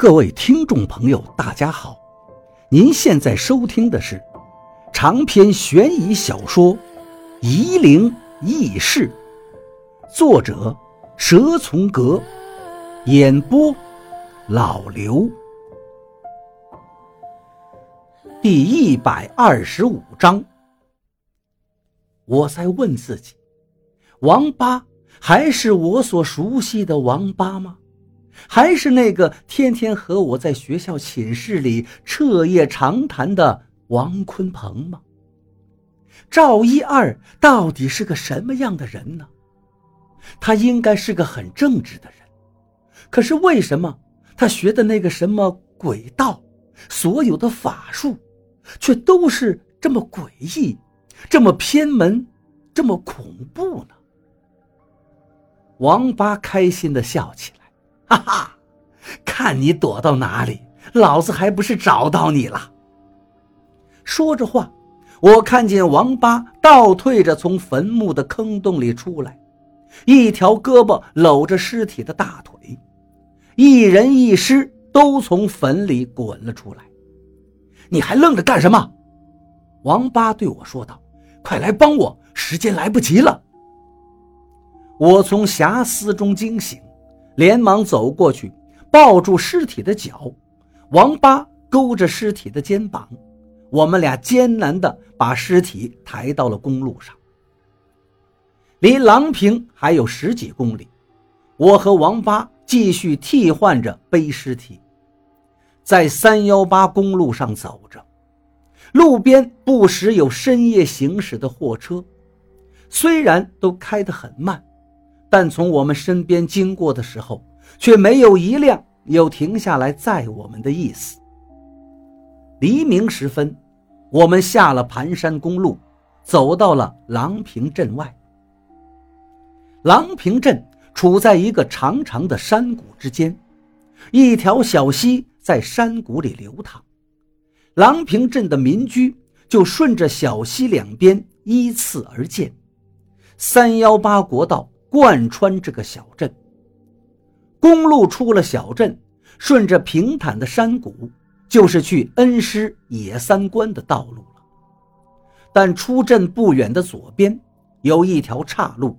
各位听众朋友，大家好！您现在收听的是长篇悬疑小说《夷陵轶事》，作者蛇从阁，演播老刘。第一百二十五章，我在问自己：王八还是我所熟悉的王八吗？还是那个天天和我在学校寝室里彻夜长谈的王坤鹏吗？赵一二到底是个什么样的人呢？他应该是个很正直的人，可是为什么他学的那个什么鬼道，所有的法术，却都是这么诡异，这么偏门，这么恐怖呢？王八开心的笑起来。哈哈，看你躲到哪里，老子还不是找到你了。说着话，我看见王八倒退着从坟墓的坑洞里出来，一条胳膊搂着尸体的大腿，一人一尸都从坟里滚了出来。你还愣着干什么？王八对我说道：“快来帮我，时间来不及了。”我从遐思中惊醒。连忙走过去，抱住尸体的脚，王八勾着尸体的肩膀，我们俩艰难地把尸体抬到了公路上。离郎平还有十几公里，我和王八继续替换着背尸体，在三幺八公路上走着，路边不时有深夜行驶的货车，虽然都开得很慢。但从我们身边经过的时候，却没有一辆有停下来载我们的意思。黎明时分，我们下了盘山公路，走到了郎平镇外。郎平镇处在一个长长的山谷之间，一条小溪在山谷里流淌，郎平镇的民居就顺着小溪两边依次而建。三幺八国道。贯穿这个小镇，公路出了小镇，顺着平坦的山谷，就是去恩施野三关的道路了。但出镇不远的左边有一条岔路，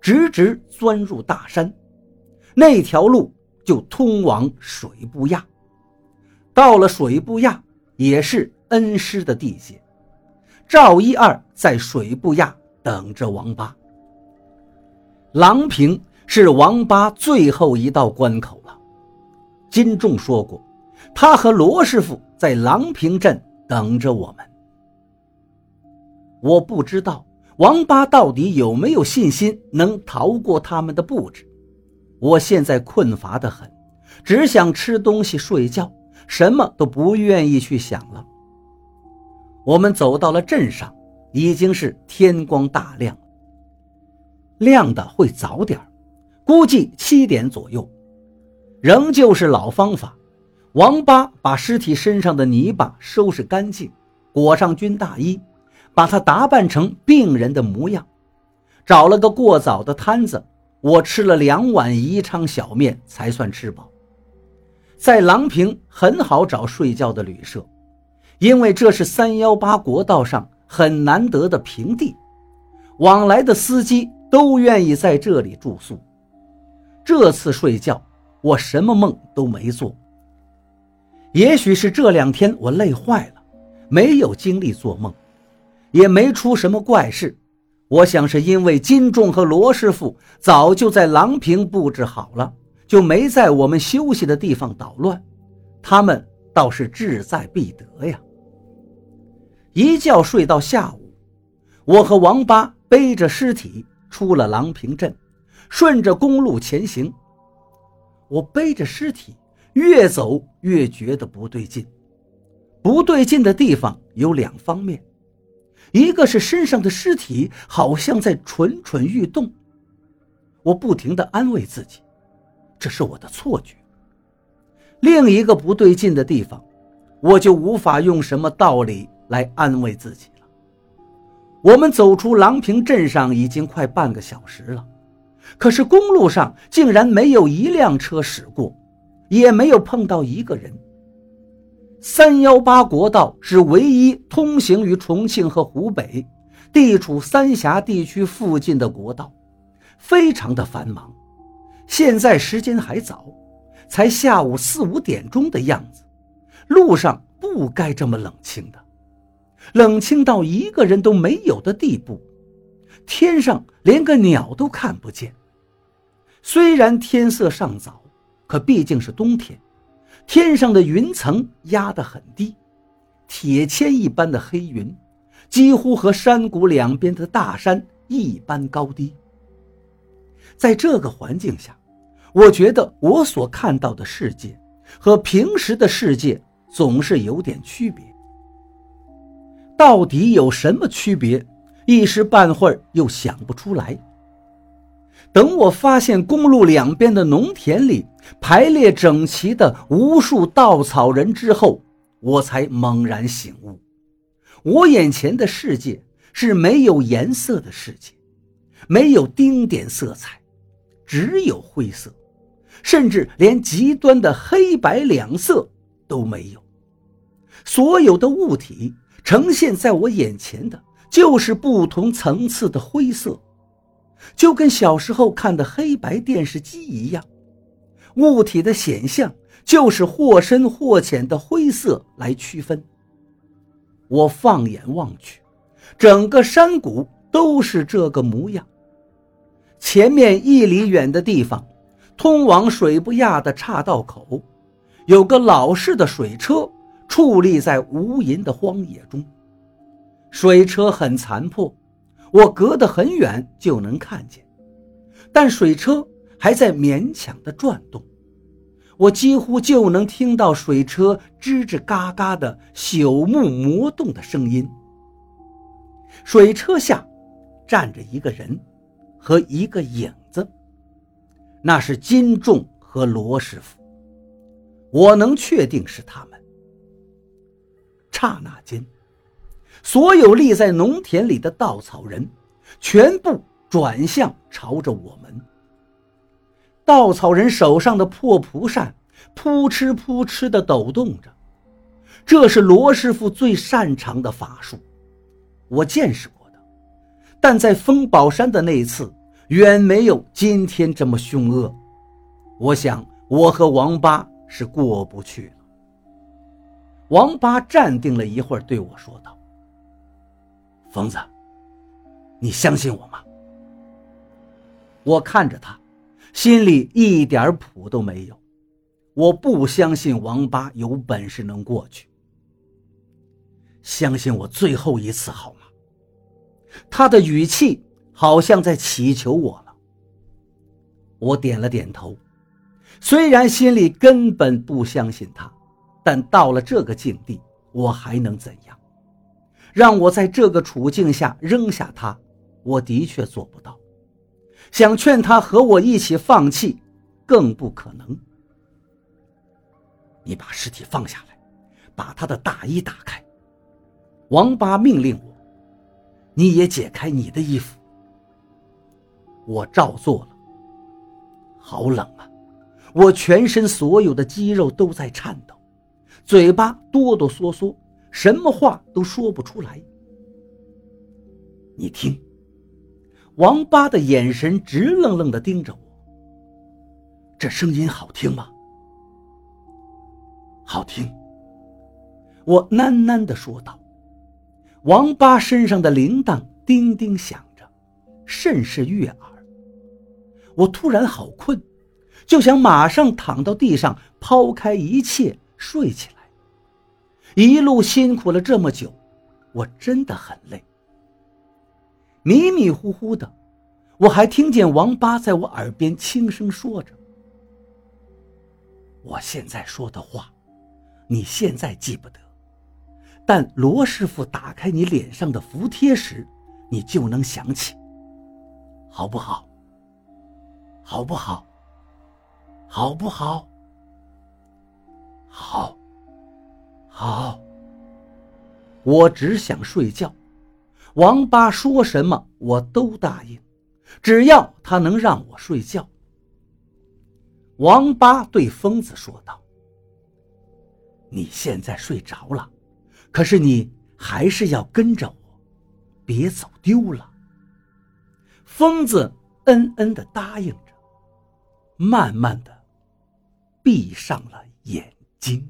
直直钻入大山，那条路就通往水布垭。到了水布垭，也是恩施的地界。赵一二在水布垭等着王八。郎平是王八最后一道关口了。金仲说过，他和罗师傅在郎平镇等着我们。我不知道王八到底有没有信心能逃过他们的布置。我现在困乏得很，只想吃东西睡觉，什么都不愿意去想了。我们走到了镇上，已经是天光大亮。亮的会早点估计七点左右。仍旧是老方法，王八把尸体身上的泥巴收拾干净，裹上军大衣，把他打扮成病人的模样，找了个过早的摊子。我吃了两碗宜昌小面才算吃饱。在郎平很好找睡觉的旅社，因为这是三幺八国道上很难得的平地，往来的司机。都愿意在这里住宿。这次睡觉，我什么梦都没做。也许是这两天我累坏了，没有精力做梦，也没出什么怪事。我想是因为金仲和罗师傅早就在郎平布置好了，就没在我们休息的地方捣乱。他们倒是志在必得呀。一觉睡到下午，我和王八背着尸体。出了郎平镇，顺着公路前行。我背着尸体，越走越觉得不对劲。不对劲的地方有两方面，一个是身上的尸体好像在蠢蠢欲动。我不停地安慰自己，这是我的错觉。另一个不对劲的地方，我就无法用什么道理来安慰自己。我们走出郎平镇上已经快半个小时了，可是公路上竟然没有一辆车驶过，也没有碰到一个人。三幺八国道是唯一通行于重庆和湖北，地处三峡地区附近的国道，非常的繁忙。现在时间还早，才下午四五点钟的样子，路上不该这么冷清的，冷清到一个人都没有的地步，天上连个鸟都看不见。虽然天色尚早，可毕竟是冬天。天上的云层压得很低，铁签一般的黑云，几乎和山谷两边的大山一般高低。在这个环境下，我觉得我所看到的世界和平时的世界总是有点区别。到底有什么区别？一时半会儿又想不出来。等我发现公路两边的农田里排列整齐的无数稻草人之后，我才猛然醒悟：我眼前的世界是没有颜色的世界，没有丁点色彩，只有灰色，甚至连极端的黑白两色都没有。所有的物体呈现在我眼前的，就是不同层次的灰色。就跟小时候看的黑白电视机一样，物体的显像就是或深或浅的灰色来区分。我放眼望去，整个山谷都是这个模样。前面一里远的地方，通往水不亚的岔道口，有个老式的水车矗立在无垠的荒野中。水车很残破。我隔得很远就能看见，但水车还在勉强的转动，我几乎就能听到水车吱吱嘎嘎的朽木磨动的声音。水车下站着一个人和一个影子，那是金仲和罗师傅，我能确定是他们。刹那间。所有立在农田里的稻草人，全部转向朝着我们。稻草人手上的破蒲扇扑哧扑哧地抖动着，这是罗师傅最擅长的法术，我见识过的，但在风宝山的那次远没有今天这么凶恶。我想，我和王八是过不去。王八站定了一会儿，对我说道。疯子，你相信我吗？我看着他，心里一点谱都没有。我不相信王八有本事能过去。相信我最后一次好吗？他的语气好像在祈求我了。我点了点头，虽然心里根本不相信他，但到了这个境地，我还能怎样？让我在这个处境下扔下他，我的确做不到。想劝他和我一起放弃，更不可能。你把尸体放下来，把他的大衣打开。王八命令我，你也解开你的衣服。我照做了。好冷啊！我全身所有的肌肉都在颤抖，嘴巴哆哆嗦嗦。什么话都说不出来。你听，王八的眼神直愣愣的盯着我。这声音好听吗？好听。我喃喃的说道。王八身上的铃铛叮叮响着，甚是悦耳。我突然好困，就想马上躺到地上，抛开一切睡起来。一路辛苦了这么久，我真的很累。迷迷糊糊的，我还听见王八在我耳边轻声说着：“我现在说的话，你现在记不得，但罗师傅打开你脸上的符贴时，你就能想起，好不好？好不好？好不好？好。”好，我只想睡觉。王八说什么我都答应，只要他能让我睡觉。王八对疯子说道：“你现在睡着了，可是你还是要跟着我，别走丢了。”疯子嗯嗯的答应着，慢慢的闭上了眼睛。